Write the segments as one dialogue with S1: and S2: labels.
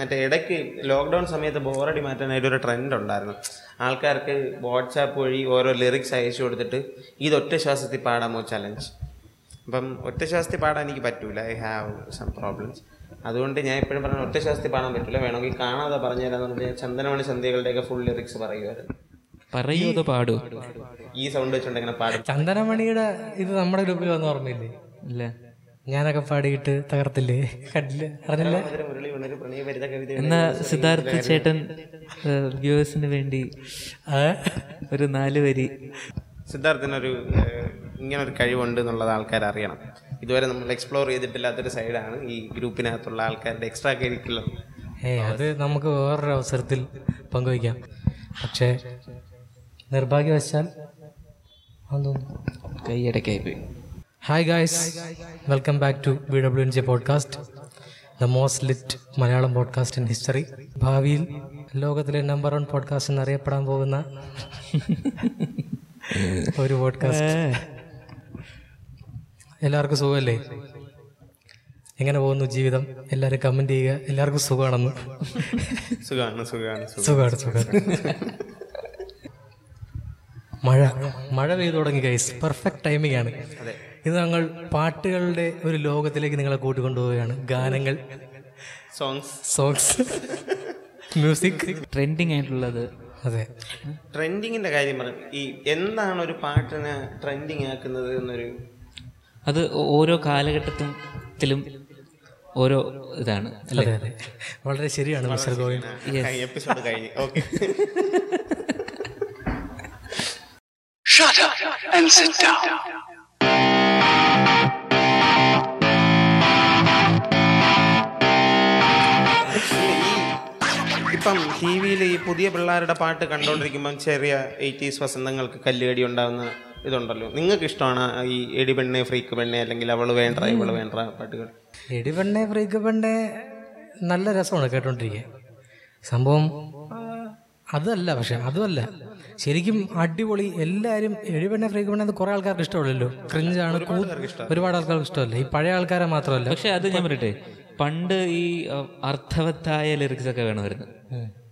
S1: മറ്റേ ഇടയ്ക്ക് ലോക്ക്ഡൗൺ സമയത്ത് ബോറടി മാറ്റാനായിട്ട് ഒരു ട്രെൻഡ് ഉണ്ടായിരുന്നു. ആൾക്കാർക്ക് വാട്സാപ്പ് വഴി ഓരോ ലിറിക്സ് അയച്ചു കൊടുത്തിട്ട് ഇത് ഒറ്റ ശ്വാസത്തിൽ പാടാമോ ചലഞ്ച് അപ്പം ഒറ്റ ശ്വാസത്തിൽ പാടാൻ എനിക്ക് പറ്റൂല. ഐ ഹാവ് സം പ്രോബ്ലംസ് അതുകൊണ്ട് ഞാൻ എപ്പോഴും പറഞ്ഞു ഒറ്റ ശ്വാസത്തിൽ പാടാൻ പറ്റില്ല വേണമെങ്കിൽ കാണാതെ പറഞ്ഞു ഞാൻ ചന്ദനമണി സന്ധ്യകളുടെയൊക്കെ ഫുൾ ലിറിക്സ് പറയുമായിരുന്നു.
S2: പറയൂ അത് പാടൂ.
S1: ഈ സൗണ്ട് വെച്ചുകൊണ്ട് എങ്ങനെ പാടും.
S3: ചന്ദനമണിയുടെ ഇത് നമ്മുടെ ഗ്രൂപ്പിൽ വന്ന് ഓർമ്മയില്ലേ?
S2: ഇല്ല.
S3: ഞാനൊക്കെ പാടിയിട്ട് തകർത്തില്ലേ? കണ്ടില്ല? അറിഞ്ഞില്ല?
S2: എന്നാ സിദ്ധാർത്ഥ ചേട്ടൻ വ്യൂവേഴ്സിന് വേണ്ടി ഒരു നാല് വരി.
S1: സിദ്ധാർത്ഥിനൊരു ഇങ്ങനെ ഒരു കഴിവുണ്ട് എന്നുള്ളത് ആൾക്കാർ അറിയണം. ഇതുവരെ നമ്മൾ എക്സ്പ്ലോർ ചെയ്തിട്ടില്ലാത്തൊരു സൈഡാണ് ഈ ഗ്രൂപ്പിനകത്തുള്ള ആൾക്കാരുടെ എക്സ്ട്രാ കരിക്കുലർ
S3: ഏ അത് നമുക്ക് വേറൊരു അവസരത്തിൽ പങ്കുവയ്ക്കാം. പക്ഷേ നിർഭാഗ്യവശാൽ
S2: കൈയടക്കായി പോയി
S3: hi guys welcome back to B W N J podcast the most lit Malayalam podcast in history ഭാവിയിൽ ലോകത്തിലെ നമ്പർ വൺ പോഡ്കാസ്റ്റ് എന്നറിയപ്പെടാൻ പോകുന്ന ഒരു പോഡ്കാസ്റ്റ് എല്ലാവർക്കും സുഖമല്ലേ? എങ്ങനെ പോകുന്നു ജീവിതം? എല്ലാവരും കമന്റ് ചെയ്യുക. എല്ലാവർക്കും സുഖമാണെന്ന്.
S1: സുഖമാണ് സുഖമാണ് സുഖം
S3: സുഖമാണ് സുഖമാണ് മഴ. മഴ പെയ്തു തുടങ്ങി ഗൈസ് പെർഫെക്റ്റ് ടൈമിംഗ് ആണ്. ഇത് ഞങ്ങൾ പാട്ടുകളുടെ ഒരു ലോകത്തിലേക്ക് നിങ്ങളെ കൂട്ടിക്കൊണ്ടുപോവുകയാണ്. ഗാനങ്ങൾ
S1: സോങ്സ്
S3: സോങ്സ് മ്യൂസിക്
S2: ട്രെൻഡിങ് ആയിട്ടുള്ളത്.
S3: അതെ.
S1: ട്രെൻഡിങ്ങിന്റെ കാര്യം പറഞ്ഞു ഈ എന്താണ് ഒരു പാട്ടിനെ ട്രെൻഡിങ് ആക്കുന്നത് എന്നൊരു?
S2: അത് ഓരോ കാലഘട്ടത്തിലും ഓരോ ഇതാണ് അല്ലേ?
S3: അതെ അതെ. വളരെ ശരിയാണ് മിസ്റ്റർ
S1: എപ്പിസോഡ് കഴിഞ്ഞു okay
S4: Shut up and sit down.
S1: ഇപ്പം ടി വിയിൽ ഈ പുതിയ പിള്ളേരുടെ പാട്ട് കണ്ടുകൊണ്ടിരിക്കുമ്പം ചെറിയ എയ്റ്റീസ് വസന്തങ്ങൾക്ക് കല്ലുകടി ഉണ്ടാകുന്ന ഇതുണ്ടല്ലോ. നിങ്ങൾക്ക് ഇഷ്ടമാണ് ഈ എടി പെണ്ണെ ഫ്രീക്ക് പെണ്ണെ അല്ലെങ്കിൽ അവൾ വേണ്ട ഇവൾ വേണ്ട പാട്ടുകൾ?
S3: എടി പെണ്ണെ ഫ്രീക്ക് പെണ്ണെ നല്ല രസമാണ് കേട്ടോണ്ടിരിക്കുക സംഭവം അതല്ല പക്ഷെ അതുമല്ല. ശരിക്കും അടിപൊളി എല്ലാവരും എഴുപെണ്ണ ഫ്രീക്വണ്ണ അത് കുറെ ആൾക്കാർക്ക് ഇഷ്ടമല്ലല്ലോ ക്രിഞ്ചാണ് ഒരുപാട് ആൾക്കാർക്ക് ഇഷ്ടമല്ല. ഈ പഴയ ആൾക്കാരെ മാത്രമല്ല.
S2: പക്ഷെ അത് ഞാൻ പറയട്ടെ പണ്ട് ഈ അർത്ഥവത്തായ ലിറിക്സ് ഒക്കെ വേണമായിരുന്നു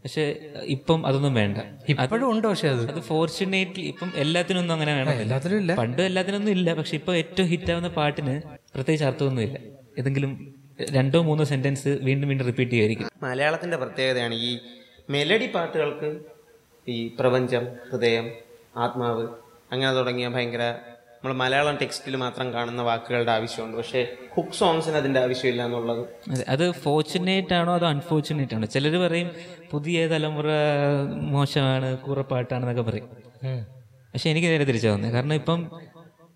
S2: പക്ഷെ ഇപ്പം അതൊന്നും വേണ്ട.
S3: ഇപ്പോഴും ഉണ്ട് പക്ഷെ അത്.
S2: അത് ഫോർച്ചുനേറ്റ്ലി ഇപ്പം എല്ലാത്തിനും ഒന്നും അങ്ങനെ വേണം
S3: എല്ലാത്തിനും ഇല്ല.
S2: പണ്ട് എല്ലാത്തിനൊന്നും ഇല്ല. പക്ഷെ ഇപ്പൊ ഏറ്റവും ഹിറ്റ് ആവുന്ന പാട്ടിന് പ്രത്യേകിച്ച് അർത്ഥമൊന്നും ഇല്ല. ഏതെങ്കിലും രണ്ടോ മൂന്നോ സെന്റൻസ് വീണ്ടും വീണ്ടും റിപ്പീറ്റ് ചെയ്യുമായിരിക്കും
S1: മലയാളത്തിന്റെ പ്രത്യേകതയാണ് ഈ മെലഡി പാട്ടുകൾക്ക് ഈ പ്രപഞ്ചം ഹൃദയം ആത്മാവ് അങ്ങനെ തുടങ്ങിയ ഭയങ്കര നമ്മൾ മലയാളം ടെക്സ്റ്റിൽ മാത്രം കാണുന്ന വാക്കുകളുടെ ആവശ്യമുണ്ട്. പക്ഷേ ഹുക്ക് സോങ്സിന് അതിന്റെ ആവശ്യമില്ല എന്നുള്ളത്.
S2: അതെ അത് ഫോർച്ചുനേറ്റ് ആണോ അതോ അൺഫോർച്ചുനേറ്റ് ആണോ? ചിലർ പറയും പുതിയ തലമുറ മോശമാണ് കൂറപ്പാട്ടാണെന്നൊക്കെ പറയും. പക്ഷെ എനിക്ക് നേരെ തിരിച്ചു തോന്നുന്നത്. കാരണം ഇപ്പം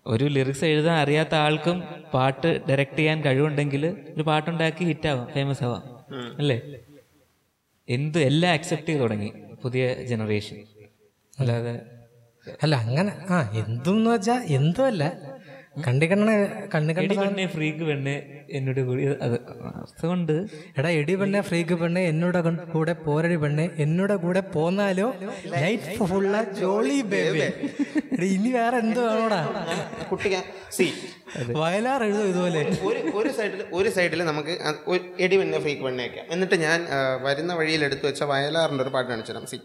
S2: ഒരു ലിറിക്സ് എഴുതാൻ അറിയാത്ത ആൾക്കും പാട്ട് ഡയറക്റ്റ് ചെയ്യാൻ കഴിവുണ്ടെങ്കിൽ ഒരു പാട്ടുണ്ടാക്കി ഹിറ്റാവാം ഫേമസ് ആവാം. അല്ലേ? എന്ത് എല്ലാം അക്സെപ്റ്റ് ചെയ്ത് തുടങ്ങി പുതിയ ജനറേഷൻ അല്ലാതെ
S3: അല്ല അങ്ങനെ ആ എന്തും എന്ന് വെച്ചാ എന്തും അല്ല കണ്ടി കണ്ണെ കണ്ണു കണ്ട
S2: പെണ്ണെ ഫ്രീക്ക് പെണ്ണെ എന്നോട് കൂടി അത് അർത്ഥമുണ്ട്
S3: എടാ എടി പെണ്ണെ ഫ്രീക്ക് പെണ്ണെ എന്നോട് കൂടെ പോരടി പെണ്ണെ എന്നോട് കൂടെ പോന്നാലോ ലൈറ്റ് ഫുള്ള ജോളി ബേബി എടാ ഇനി വേറെ എന്ത് വേണോടാ?
S1: കുട്ടിക സി
S3: വയലാർ എഴുതും ഇതുപോലെ.
S1: ഒരു ഒരു സൈഡിൽ ഒരു സൈഡിൽ നമുക്ക് എടി പെണ്ണെ ഫ്രീക്ക് പെണ്ണെ വെക്കാം എന്നിട്ട് ഞാൻ വരുന്ന വഴിയിൽ എടുത്തു വെച്ച വയലാറിന്റെ ഒരു പാട്ട് കാണിച്ചു തരാം സി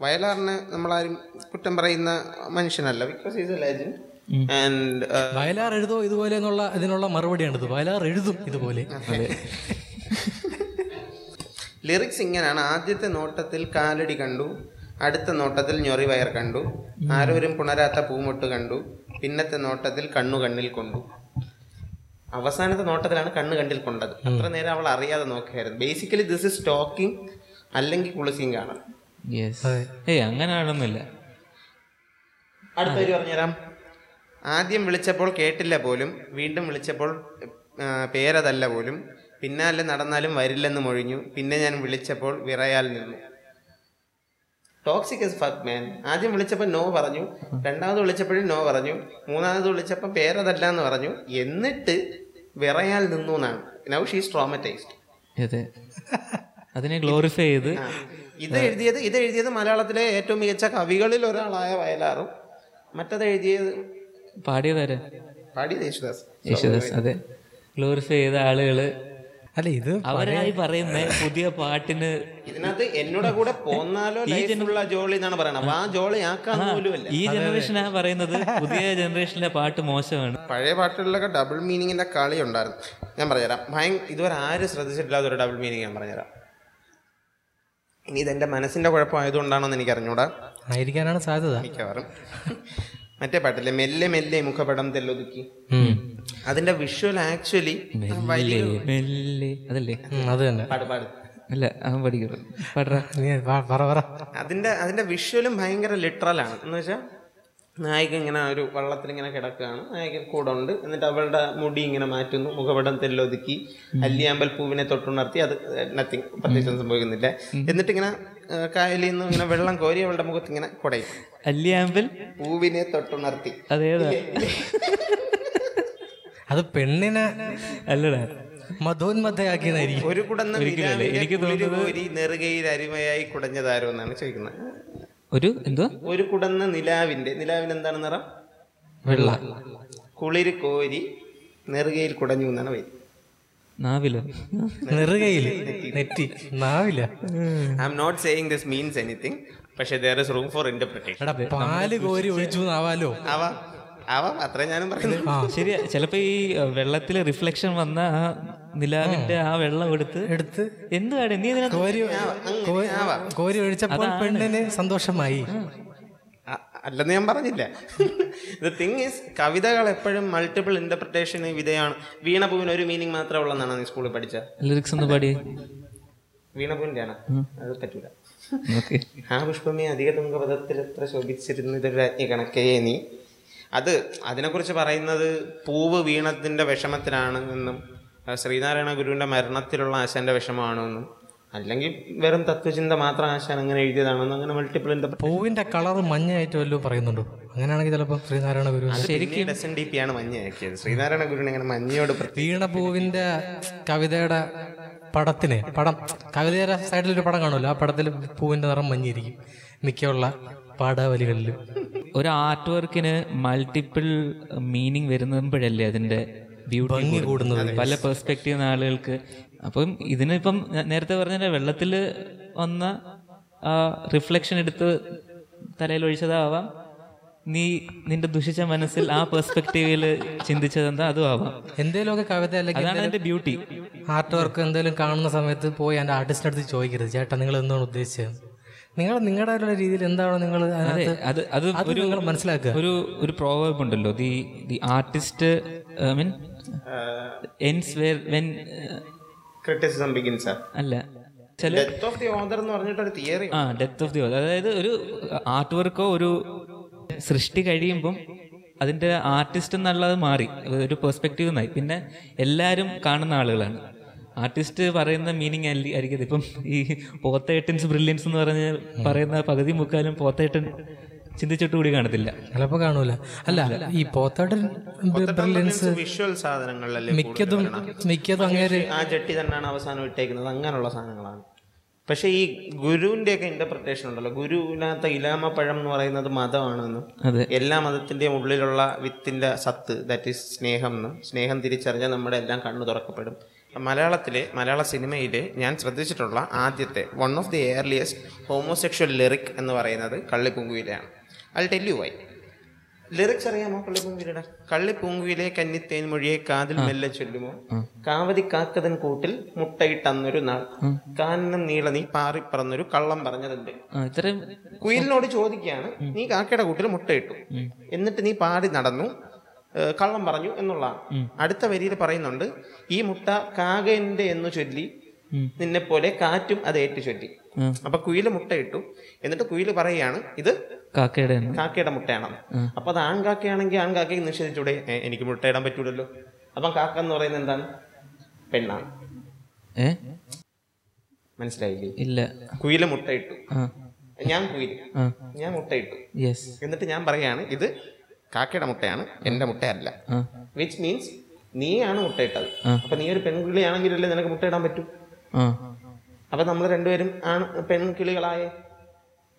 S1: വയലാറിന് നമ്മളാരും കുറ്റം പറയുന്ന മനുഷ്യനല്ല. Because is a legend and
S3: Vayalar എഴുതോ ഇതുപോലെ എന്നുള്ള ഇതിനുള്ള ഇത് വയലാർ എഴുതും ഇതുപോലെ.
S1: ലിറിക്സ് ഇങ്ങനെയാണ് ആദ്യത്തെ നോട്ടത്തിൽ കാലടി കണ്ടു അടുത്ത നോട്ടത്തിൽ ഞൊറി വയർ കണ്ടു ആരോരും പുണരാത്ത പൂമൊട്ട് കണ്ടു പിന്നത്തെ നോട്ടത്തിൽ കണ്ണു കണ്ണിൽ കൊണ്ടു. അവസാനത്തെ നോട്ടത്തിലാണ് കണ്ണു കണ്ണിൽ കൊണ്ടത്. അത്ര നേരം അവൾ അറിയാതെ നോക്കുകയായിരുന്നു ബേസിക്കലി ദിസ് ഇസ് ടോക്കിംഗ് അല്ലെങ്കിൽ കുളിസിങ് കാണാം.
S2: യെസ് ഏയ് അങ്ങനെ ആണൊന്നുമില്ല
S1: അടുത്ത പേര് പറഞ്ഞുതരാം. ആദ്യം വിളിച്ചപ്പോൾ കേട്ടില്ല പോലും വീണ്ടും വിളിച്ചപ്പോൾ പേരതല്ല പോലും. പിന്നാലെ നടന്നാലും വരില്ലെന്ന് മൊഴിഞ്ഞു. പിന്നെ ഞാൻ വിളിച്ചപ്പോൾ വിറയാൽ നിന്നു. ടോക്സിക് ഇസ് ഫക്ക് മാൻ ആദ്യം വിളിച്ചപ്പോൾ നോ പറഞ്ഞു. രണ്ടാമത് വിളിച്ചപ്പോഴും നോ പറഞ്ഞു. മൂന്നാമത് വിളിച്ചപ്പോൾ പേരതല്ല എന്ന് പറഞ്ഞു. എന്നിട്ട് വിറയാൽ നിന്നു എന്നാണ്. നൗ ഷീസ് ട്രോമറ്റൈസ്ഡ്
S2: അതെ. അതിനെ ഗ്ലോറിഫൈ ചെയ്ത്
S1: ഇത് എഴുതിയത് ഇത് എഴുതിയത് മലയാളത്തിലെ ഏറ്റവും മികച്ച കവികളിൽ ഒരാളായ വയലാറും മറ്റത് എഴുതിയത്
S2: പാടിയതാരെ?
S1: പാടിയത് യേശുദാസ്.
S2: യേശുദാസ് അതെ. ഗ്ലോറിഫൈ ചെയ്ത ആളുകൾ
S3: അല്ല ഇത്
S2: അവരായി പറയുന്ന പുതിയ പാട്ടിന്
S1: ഇതിനകത്ത് എന്നോട് കൂടെ പോന്നാലോ ലൈഫുള്ള ജോളി എന്നാണ് പറയണത്. ആ ജോളി ആക്കാൻ പോലുമല്ല.
S2: ഈ ജനറേഷനാ പറയുന്നത് പുതിയ ജനറേഷനിലെ പാട്ട് മോശമാണ്.
S1: പഴയ പാട്ടുകളിലൊക്കെ ഡബിൾ മീനിങ്ങിന്റെ കളി ഉണ്ടായിരുന്നു ഞാൻ പറഞ്ഞുതരാം. ഭയ ഇതുവരെ ആരും ശ്രദ്ധിച്ചിട്ടില്ലാത്ത ഒരു ഡബിൾ മീനിങ് ഞാൻ പറഞ്ഞുതരാം. ഇനി ഇതെന്റെ മനസ്സിന്റെ കുഴപ്പമായതുകൊണ്ടാണോ എന്ന് എനിക്ക് അറിഞ്ഞൂടാ
S3: ആയിരിക്കാനാണ് സാധ്യത.
S1: മിക്കവാറും. മറ്റേ പാട്ടില്ലേ മെല്ലെ മെല്ലെ മുഖപടം തെല്ലൊതുക്കി. അതിന്റെ വിഷ്വൽ ആക്ച്വലി
S2: മെല്ലെ മെല്ലെ. അതല്ലേ?
S3: ഉം, അത് തന്നെ.
S1: പാട് പാട്.
S2: അല്ല അവൻ
S1: അതിന്റെ അതിന്റെ വിഷ്വലും ഭയങ്കര ലിറ്ററൽ ആണ്. എന്ന് വെച്ചാൽ നായിക ഇങ്ങനെ ഒരു വള്ളത്തിൽ ഇങ്ങനെ കിടക്കുകയാണ്. നായകൻ കൂടെ ഉണ്ട് എന്നിട്ട് അവളുടെ മുടി ഇങ്ങനെ മാറ്റുന്നു. മുഖപടം തെല്ലൊതുക്കി. അല്ലിയാമ്പൽ പൂവിനെ തൊട്ടുണർത്തി അത് നത്തിങ് പ്രത്യേകിച്ചൊന്നും സംഭവിക്കുന്നില്ല. എന്നിട്ട് ഇങ്ങനെ കായലിൽ നിന്ന് ഇങ്ങനെ വെള്ളം കോരി അവളുടെ മുഖത്ത് ഇങ്ങനെ കുടയും.
S2: അല്ലിയാമ്പൽ
S1: പൂവിനെ തൊട്ടുണർത്തി.
S2: അതേതാ
S3: അത്. പെണ്ണിനെ
S2: അല്ലടാ
S3: മധോന്മത്തയാക്കിയതായിരിക്കും
S1: ഒരു കുടന്ന
S2: എനിക്ക്
S1: തോന്നുന്നത് നെറുകയിൽ അരിമയായി കുടഞ്ഞതാരോ എന്നാണ് ചോദിക്കുന്നത്.
S2: ഒരു എന്തോ
S1: ഒരു കുടന്ന നിലാവിന്റെ നിലാവിന് എന്താണ് നിറം?
S3: വെള്ള.
S1: കുളിര് കോരി നെറുകയിൽ കുടഞ്ഞു എന്നാണ് പേര്
S2: നാവില?
S3: നെറ്റി. നാവില?
S1: I'm not saying this means anything പക്ഷേ there is room for interpretation
S3: പാൽ കോരി ഒഴിച്ചു നാവാലോ?
S1: അവ അവ അത്രേ ഞാനും പറയുന്നത്.
S3: ആ
S2: ശരിയാ ചിലപ്പോ ഈ വെള്ളത്തിലെ റിഫ്ലക്ഷൻ വന്ന ആ നിലാവിന്റെ ആ വെള്ളം എടുത്ത്
S3: എടുത്ത്
S2: എന്തുവാടെ നീ
S3: കോരി ഒഴിച്ചപ്പോൾ പെണ്ണിന് സന്തോഷമായി.
S1: അല്ലെന്ന് ഞാൻ പറഞ്ഞില്ല. ദ തിങ് ഈസ് കവിതകൾ എപ്പോഴും മൾട്ടിപ്പിൾ ഇന്റർപ്രിട്ടേഷന് വിധേയമാണ് വീണപൂവിന് ഒരു മീനിങ് മാത്രമേ ഉള്ളെന്നാണ് നീ സ്കൂളിൽ പഠിച്ച?
S2: ലിറിക്സ് ഒന്ന് പാടി.
S1: വീണപൂവിന്റെ ആണ് അത് പറ്റൂല.
S2: ഓക്കെ.
S1: ആ പുഷ്പമേ അധിക തുങ്കപഥത്തിൽ എത്ര ശോഭിച്ചിരുന്നു ഇതൊരു രാജ്ഞി കണക്കേ നീ. അത് അതിനെക്കുറിച്ച് പറയുന്നത് പൂവ് വീണത്തിന്റെ വിഷമത്തിലാണ് എന്നും ശ്രീനാരായണ ഗുരുവിന്റെ മരണത്തിലുള്ള ആശാന്റെ വിഷമമാണെന്നും അല്ലെങ്കിൽ വെറും തത്വചിന്ത മാത്രം ആശാൻ അങ്ങനെ എഴുതിയതാണെന്നും അങ്ങനെ മൾട്ടിപ്പിൾ എന്താ
S3: പൂവിന്റെ കളർ മഞ്ഞയായിട്ട് വല്ലതും പറയുന്നുണ്ടോ? അങ്ങനെയാണെങ്കിൽ ചിലപ്പോൾ ശ്രീനാരായണ ഗുരു
S1: ശരിക്കും എസ് എൻ ഡി പി ആണ് മഞ്ഞയാക്കിയത്. ശ്രീനാരായണ ഗുരുവിനെ അങ്ങനെ മഞ്ഞയോട്
S3: വീണ പൂവിന്റെ കവിതയുടെ പടത്തിന് പടം കവിതയര സൈഡിൽ ഒരു പടം കാണുമല്ലോ ആ പടത്തിൽ പൂവിന്റെ നിറം മഞ്ഞിരിക്കും മിക്കുള്ള പാടാവലികളിലും
S2: ഒരു ആർട്ട് വർക്കിന് മൾട്ടിപ്പിൾ മീനിങ് വരുമ്പോഴല്ലേ അതിന്റെ ഭംഗി കൂടുന്നത് പല പെർസ്പെക്റ്റീവ് ആളുകൾക്ക്. അപ്പം ഇതിനിപ്പം നേരത്തെ പറഞ്ഞ വെള്ളത്തിൽ വന്ന റിഫ്ലക്ഷൻ എടുത്ത് തലയിൽ ഒഴിച്ചതാവാം. നീ നിന്റെ ദുഷിച്ച മനസ്സിൽ ആ പെർസ്പെക്റ്റീവിൽ ചിന്തിച്ചതെന്താ? അതും ആവാം.
S3: എന്തേലുമൊക്കെ കവിത അല്ലെങ്കിൽ
S2: അതാണ് അതിന്റെ ബ്യൂട്ടി
S3: ആർട്ട് വർക്ക് എന്തെങ്കിലും കാണുന്ന സമയത്ത് പോയി എന്റെ ആർട്ടിസ്റ്റിന്റെ അടുത്ത് ചോദിക്കരുത്. ചേട്ടാ നിങ്ങൾ എന്താണ് ഉദ്ദേശിച്ചത്? നിങ്ങൾ നിങ്ങളുടെ രീതിയിൽ എന്താണോ നിങ്ങൾ
S2: അത് അത് ഒരു
S3: നിങ്ങൾ മനസ്സിലാക്കുക.
S2: ഒരു ഒരു പ്രോവേബ് ഉണ്ടല്ലോ. The the artist I mean ends when when
S1: criticism begins
S2: അല്ല
S1: ഡെത്ത് ഓഫ് ദി ഓദർ എന്ന് പറഞ്ഞിട്ടൊരു തിയറി
S2: ആ ഡെത്ത് ഓഫ് ദി അതായത് ഒരു ആർട്ട് വർക്കോ ഒരു സൃഷ്ടി കഴിയുമ്പം അതിന്റെ ആർട്ടിസ്റ്റ് എന്നുള്ളത് മാറി. ഒരു പെർസ്പെക്റ്റീവ് എന്നായി പിന്നെ എല്ലാവരും കാണുന്ന ആളുകളാണ്. ആർട്ടിസ്റ്റ് പറയുന്ന മീനിങ് ആയിരിക്കും ഇപ്പം ഈ പോത്തേട്ടൻസ് ബ്രില്യൻസ് എന്ന് പറഞ്ഞ് പറയുന്ന പകുതി മുക്കാലും പോത്തേട്ടൻ ചിന്തിച്ചിട്ട് കൂടി കാണത്തില്ല.
S3: ചിലപ്പോൾ കാണൂല. അല്ല ഈ പോത്താട്ടൻ ബ്രില്യൻസ്
S1: വിഷ്വൽ സാധനങ്ങളിലല്ലേ
S3: മിക്കതും മിക്കതും അങ്ങനെ
S1: ആ ജട്ടി തന്നെയാണ് അവസാനം ഇട്ടേക്കുന്നത്. അങ്ങനെയുള്ള സാധനങ്ങളാണ്. പക്ഷേ ഈ ഗുരുവിന്റെയൊക്കെ ഇന്റർപ്രിട്ടേഷൻ ഉണ്ടല്ലോ. ഗുരുവിനകത്ത് ഇലാമപ്പഴം എന്ന് പറയുന്നത് മതമാണെന്നും എല്ലാ മതത്തിന്റെയും ഉള്ളിലുള്ള വിത്തിന്റെ സത്ത് ദാറ്റ് ഈസ് സ്നേഹം എന്ന് സ്നേഹം തിരിച്ചറിഞ്ഞാൽ നമ്മുടെ എല്ലാം കണ്ണു തുറക്കപ്പെടും. മലയാളത്തിലെ മലയാള സിനിമയിലെ ഞാൻ ശ്രദ്ധിച്ചിട്ടുള്ള ആദ്യത്തെ one of the earliest homosexual lyric എന്ന് പറയുന്നത് കള്ളിപ്പുങ്കുവിലെയാണ്. I tell you why lyrics അറിയാമോ? കള്ളിപ്പൂങ്കുയിലയുടെ കള്ളിപ്പൂങ്കുയിലെ കന്നിത്തേൻ മൊഴിയെ കാതിൽ മെല്ലെ ചൊല്ലുമോ? കാവതി കാക്കതൻ കൂട്ടിൽ മുട്ടയിട്ടന്നൊരു നാൾ. കാനം നീള നീ പാറി പറന്നൊരു കള്ളം പറഞ്ഞതുണ്ട്.
S2: ഇത്രയും
S1: കുയിലിനോട് ചോദിക്കുകയാണ് നീ കാക്കയുടെ കൂട്ടിൽ മുട്ടയിട്ടു. എന്നിട്ട് നീ പാടി നടന്നു കള്ളം പറഞ്ഞു എന്നുള്ളതാണ്. അടുത്ത വരിയിൽ പറയുന്നുണ്ട് ഈ മുട്ട കാകന്റെ എന്ന് ചൊല്ലി നിന്നെ പോലെ കാറ്റും അത് ഏറ്റു ചൊല്ലി. അപ്പൊ കുയിൽ മുട്ടയിട്ടു എന്നിട്ട് കുയിൽ പറയുകയാണ് ഇത്
S2: കാക്കയുടെ.
S1: കാക്കയുടെ മുട്ടയാണെന്ന്. അപ്പൊ അത് ആൺകാക്കയാണെങ്കിൽ ആൺകാക്കയെ നിഷേധിച്ചൂടെ? "ഏ, എനിക്ക് മുട്ടയിടാൻ പറ്റൂലല്ലോ. അപ്പം കാക്ക എന്ന് പറയുന്നത് എന്താണ്? പെണ്ണാണ്. മനസ്സിലായില്ലേ?
S2: ഇല്ല.
S1: കുയിൽ മുട്ടയിട്ടു ഞാൻ
S2: കുയിൽ
S1: ഞാൻ മുട്ടയിട്ടു എന്നിട്ട് ഞാൻ പറയാണ് ഇത് കാക്കയുടെ മുട്ടയാണ് എന്റെ മുട്ടയല്ല. വിച്ച് മീൻസ് നീയാണ് മുട്ടയിട്ടത്. അപ്പൊ നീ ഒരു പെൺകിളിയാണെങ്കിലല്ലേ നിനക്ക് മുട്ടയിടാൻ പറ്റൂ? അപ്പൊ നമ്മൾ രണ്ടുപേരും ആണ് പെൺകിളികളായേ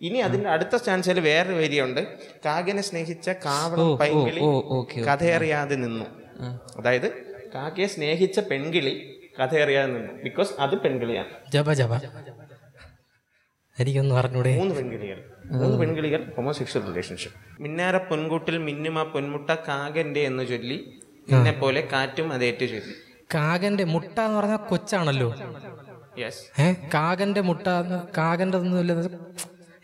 S1: ഇനി അതിന്റെ അടുത്ത സ്റ്റാൻസിൽ വേറൊരു വരിയുണ്ട്. കാകനെ സ്നേഹിച്ച കാവളം പൈങ്കിളി കഥയറിയാതെ നിന്നു. അതായത് കാക്കയെ സ്നേഹിച്ച പെൺകിളി കഥ അറിയാതെ നിന്നു. ബിക്കോസ് അത് പെൺകിളിയാണ്.
S3: ജപ ജപ. എനിക്കൊന്ന് പറഞ്ഞൂടെ?
S1: മൂന്ന് പെൺകിളികൾ. മൂന്ന് പെൺകിളികൾ ഹോമോസെക്ഷൽ റിലേഷൻഷിപ്പ് മിന്നാര പൊൻകൂട്ടിൽ മിന്നുമ പൊന്മുട്ട കാകന്റെ എന്ന് ചൊല്ലി എന്നെ പോലെ കാറ്റും അതേറ്റു ചൊല്ലി.
S3: കാകന്റെ മുട്ട എന്ന് പറഞ്ഞാൽ കൊച്ചാണല്ലോ.
S1: യെസ്
S3: ഏ? കാകന്റെ മുട്ട കാകന്റെ ഒന്നുമില്ല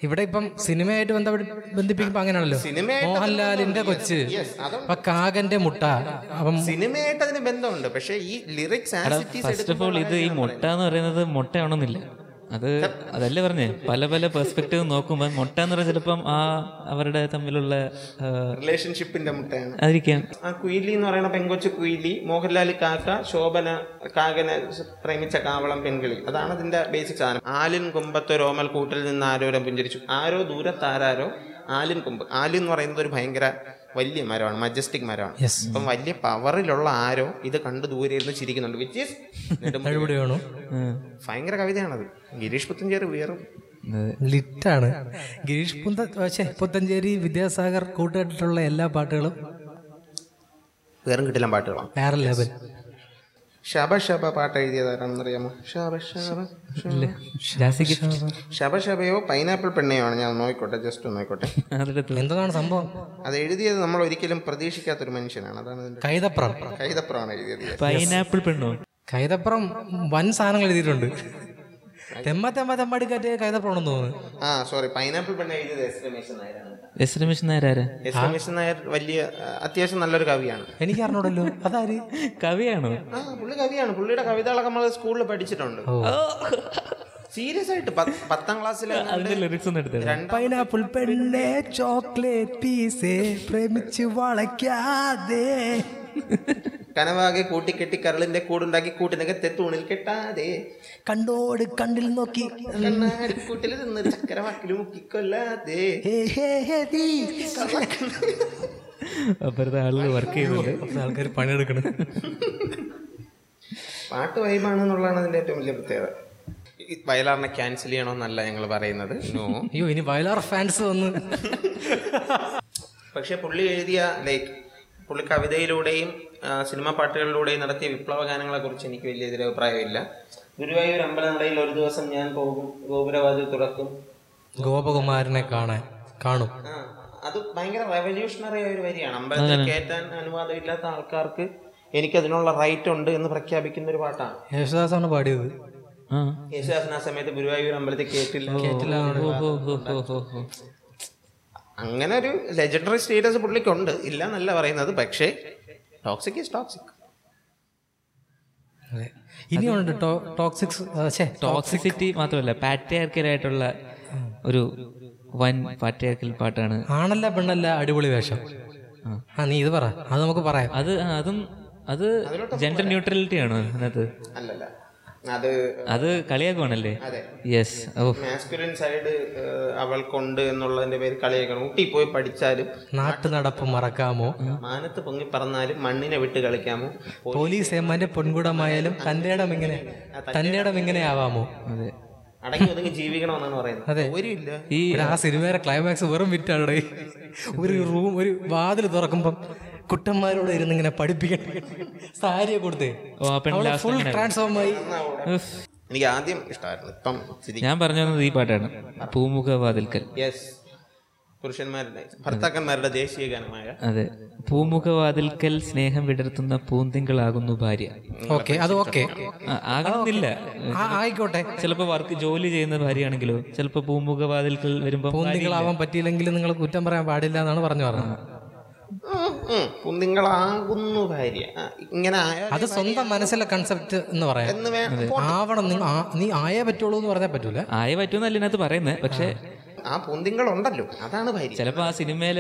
S3: ഇവിടെ ഇപ്പം സിനിമയായിട്ട് ബന്ധപ്പെട്ട് ബന്ധിപ്പിക്കുമ്പോ അങ്ങനെയാണല്ലോ. മോഹൻലാലിന്റെ കൊച്ച്. അപ്പൊ കാകന്റെ മുട്ട. അപ്പം
S1: സിനിമയായിട്ട് അതിന് ബന്ധമുണ്ട്. പക്ഷേ ഈ ലിറിക്സ്
S2: ഫസ്റ്റ് ഓഫ് ഓൾ ഇത് ഈ മുട്ട എന്ന് പറയുന്നത് മുട്ടയാണെന്നില്ല. അത് അതല്ലേ പറഞ്ഞേ? പല പല പെർസ്പെക്റ്റീവ് നോക്കുമ്പോൾ മുട്ട എന്ന് പറഞ്ഞാൽ ചിലപ്പം ആ അവരുടെ തമ്മിലുള്ള
S1: റിലേഷൻഷിപ്പിന്റെ മുട്ടയാണ്.
S2: ആയിരിക്കാം.
S1: ആ കുയിലി എന്ന് പറയുന്ന പെങ്കൊച്ചു കുയിലി മോഹൻലാൽ കാക്ക ശോഭന കാകനെ പ്രേമിച്ച കാവളം പെൺകിളി. അതാണ് അതിന്റെ ബേസിക് സാധനം. ആലിൻ കുമ്പത്ത് രോമൽ കൂട്ടിൽ നിന്ന് ആരോരം പുഞ്ചരിച്ചു. ആരോ ദൂരത്താരാരോ ആലിൻ കുമ്പ്. ആലിൻ എന്ന് പറയുന്നത് ഒരു ഭയങ്കര വലിയ മരമാണ് മജസ്റ്റിക് മരമാണ്.
S3: Yes.
S1: അപ്പം വലിയ പവറിലുള്ള ആരോ ഇത് കണ്ട് ദൂരെ ഇരുന്ന് ചിരിക്കുന്നുണ്ട് വിച്ച് ഈസ്
S2: ഉം.
S1: ഭയങ്കര കവിതയാണത്. ഗിരീഷ് പുത്തഞ്ചേരി ഉയറും.
S3: ലിറ്റാണ്. ഗിരീഷ് പുന്ത പക്ഷേ പുത്തഞ്ചേരി വിദ്യാസാഗർ കൂട്ടുകെട്ടിട്ടുള്ള എല്ലാ പാട്ടുകളും
S1: വേറും കിട്ടില്ല പാട്ടുകളാണ്.
S3: വേറെ ലെവൽ
S1: ശബ ശബ പാട്ട് എഴുതിയതാരാണെന്ന് അറിയാമോ ശബ ശബ
S2: ഇല്ല. ജാസിക്ക്
S1: ശബ ശബയോ പൈനാപ്പിൾ പെണ്ണയോ ആണ്. ഞാൻ നോക്കോട്ടെ ജസ്റ്റ്
S2: നോക്കോട്ടെ.
S3: എന്താണ് സംഭവം?
S1: അത് എഴുതിയത് നമ്മൾ ഒരിക്കലും പ്രതീക്ഷിക്കാത്തൊരു മനുഷ്യനാണ്. അതാണ്
S3: കൈതപ്രം.
S1: കൈതപ്രമാണ് എഴുതിയത്.
S2: പൈനാപ്പിൾ പെണ്ണോ?
S3: കൈതപ്രം വൻ സാധനങ്ങൾ എഴുതിയിട്ടുണ്ട്. തെമ്മ തെമ്മ തെമ്മടിക്കാറ്റ് കൈതപ്രമാണെന്ന് തോന്നുന്നു.
S1: ആ സോറി പൈനാപ്പിൾ പെണ്ണ് എഴുതിയത് എസ് രമേശൻ നായരാണ്.
S2: എസ് രമേശൻ നായരാരാ
S1: എസ് രമേശൻ നായർ വലിയ അത്യാവശ്യം നല്ലൊരു കവിയാണ്.
S3: എനിക്ക് അറിഞ്ഞൂടല്ലോ. അതാര്?
S2: കവിയാണോ?
S1: ആ പുള്ളി കവിയാണ്. പുള്ളിയുടെ കവിതകളൊക്കെ നമ്മൾ സ്കൂളിൽ പഠിച്ചിട്ടുണ്ട്. സീരിയസ് ആയിട്ട് പത്ത്-
S2: ക്ലാസ്സിലെ
S3: പൈനാപ്പിൾ പെണ്ണെ ചോക്ലേറ്റ് പീസേ പ്രേമിച്ച് വളയ്ക്കാതെ.
S1: കനവാകെ കൂട്ടിക്കെട്ടി കരളിന്റെ കൂടുണ്ടാക്കി കൂട്ടിനകത്തെ തൂണിൽ കെട്ടാതെ.
S3: കണ്ടോട് കണ്ടിൽ നോക്കി.
S1: കൂട്ടിൽ നിന്ന് ചക്കര വാക്കിൽ മുക്കിക്കൊല്ലാതെ.
S3: ഹേ, ഹേ, ഹേ, നീ.
S2: അപ്പുറത്തെ ആളുകൾ വർക്ക് ചെയ്യുന്നുണ്ട്.
S3: ആൾക്കാർ പണിയെടുക്കണം.
S1: പാട്ട് വൈബാണെന്നുള്ളതാണ് അതിന്റെ ഏറ്റവും വലിയ പ്രത്യേകത. വയലാറിനെ ക്യാൻസൽ ചെയ്യണമെന്നല്ല ഞങ്ങൾ പറയുന്നത്. നോ
S3: അയ്യോ ഇനി വയലാർ ഫാൻസ് വന്ന്.
S1: പക്ഷെ പുള്ളി എഴുതിയ ലൈക്ക് പുള്ളി കവിതയിലൂടെയും സിനിമാ പാട്ടുകളിലൂടെയും നടത്തിയ വിപ്ലവ ഗാനങ്ങളെക്കുറിച്ച് എനിക്ക് വലിയ ഇതിൽ അഭിപ്രായമില്ല ഗുരുവായൂർ അമ്പലനടയിൽ ഒരു ദിവസം ഞാൻ പോകും ഗോപുരവാതിൽ തുറക്കും.
S3: ഗോപകുമാരനെ കാണാൻ കാണും.
S1: അത് ഭയങ്കര റെവല്യൂഷണറി ആയ ഒരു വരിയാണ്. അമ്പലത്തിൽ കയറ്റാൻ അനുവാദം ഇല്ലാത്ത ആൾക്കാർക്ക് എനിക്ക് അതിനുള്ള റൈറ്റ് ഉണ്ട് എന്ന് പ്രഖ്യാപിക്കുന്ന ഒരു പാട്ടാണ്.
S3: യേശുദാസാണ് പാടിയത്.
S2: യേശുദാസിന്
S1: യേശുദാസൻ ആ സമയത്ത് ഗുരുവായൂർ അമ്പലത്തിൽ കേട്ടില്ല
S2: ഓ.
S1: അങ്ങനെ ഒരു ലെജൻഡറി സ്റ്റേറ്റസ് പുള്ളിക്കുണ്ട്. ഇല്ല എന്നല്ല പറയുന്നത്. പക്ഷേ ടോക്സിക് ഈസ് ടോക്സിക്
S3: ഇനിയുണ്ട് ടോക്സിക്സ് ഛേ
S2: ടോക്സിസിറ്റി മാത്രമല്ല പാട്രിയാർക്കലായിട്ടുള്ള ഒരു വൻ പാട്രിയാർക്കൽ പാട്ടാണ്.
S3: ആണല്ല പെണ്ണല്ല അടിപൊളി വേഷം. ആ. നീ ഇത് പറ. അത് നമുക്ക് പറയാം.
S2: അത് അതും അത് ജെൻഡർ ന്യൂട്രലിറ്റി ആണോ അതിനകത്ത്.
S1: അല്ലല്ല. അത്
S2: അത് കളിയാക്കുവാണല്ലേ? യെസ്
S1: മാസ്കുലിൻ സൈഡ് അവൾക്കുണ്ട് എന്നുള്ളതിന്റെ പേര് കളിയാക്കണം. ഊട്ടി പോയി പഠിച്ചാലും
S3: നാട്ടു നടപ്പ് മറക്കാമോ
S1: മാനത്ത് പൊങ്ങി പറന്നാലും മണ്ണിനെ വിട്ട് കളിക്കാമോ?
S3: പോലീസ് ഏമാന്റെ പൊൻകുടമായാലും തന്റെ ഇടം ഇങ്ങനെ തന്റെ ഇടം ഇങ്ങനെ ആവാമോ?
S2: അതെ.
S1: അടങ്ങി ഒതുങ്ങി ജീവിക്കണമെന്നാണ് പറയുന്നത്.
S3: അതെ.
S1: ഒരു ഇല്ല.
S2: ഈ
S3: ആ സിനിമയുടെ ക്ലൈമാക്സ് വെറും വിറ്റാണ് ഒരു റൂം ഒരു വാതിൽ തുറക്കുമ്പം കുട്ടന്മാരോട് ഇരുന്ന് ഇങ്ങനെ പഠിപ്പിക്കണം സാരിയെ കൊടുത്ത്.
S2: ആ പെണ്ണ് ലാസ്റ്റ്
S3: ഫുൾ ട്രാൻസ്ഫോം ആയി.
S1: എനിക്ക് ആദ്യം ഇഷ്ടമായിരുന്നു ഇപ്പം
S2: ഞാൻ പറഞ്ഞു തന്നത് ഈ പാട്ടാണ്. പൂമുഖ വാതിൽക്കൽ
S1: യെസ് പുരുഷന്മാരുടെ ഭർത്താക്കന്മാരുടെ ദേശീയ ഗാനമായ
S2: അതെ. പൂമുഖ വാതിൽക്കൽ സ്നേഹം വിടർത്തുന്ന പൂന്തിങ്കളാകുന്നു ഭാര്യ.
S3: ഓക്കെ അത് ഓക്കെ
S2: ആ, ആകണമെന്നില്ല.
S3: ആയിക്കോട്ടെ.
S2: ചിലപ്പോ വർക്ക് ജോലി ചെയ്യുന്ന ഭാര്യയാണെങ്കിലോ ചിലപ്പോ പൂമുഖ വാതിൽക്കൽ വരുമ്പോ
S3: പൂന്തിങ്കളാവാൻ പറ്റിയില്ലെങ്കിൽ നിങ്ങൾ കുറ്റം പറയാൻ പാടില്ല എന്നാണ് പറഞ്ഞു പറഞ്ഞത്.
S1: പുന്തിങ്ങളാകുന്നു ഭാര്യ. ഇങ്ങനെ
S3: അത് സ്വന്തം മനസ്സിലെ കൺസെപ്റ്റ് എന്ന് പറയാം. ആവണം നിങ്ങൾ നീ ആയേ പറ്റുള്ളൂ എന്ന് പറഞ്ഞാൽ പറ്റൂല.
S2: ആയേ പറ്റൂന്നല്ല ഇതിനകത്ത് പറയുന്നത് പക്ഷെ
S1: ആ പൊന്തിങ്ങളുണ്ടല്ലോ അതാണ് ഭാര്യ.
S2: ചിലപ്പോ ആ സിനിമയിൽ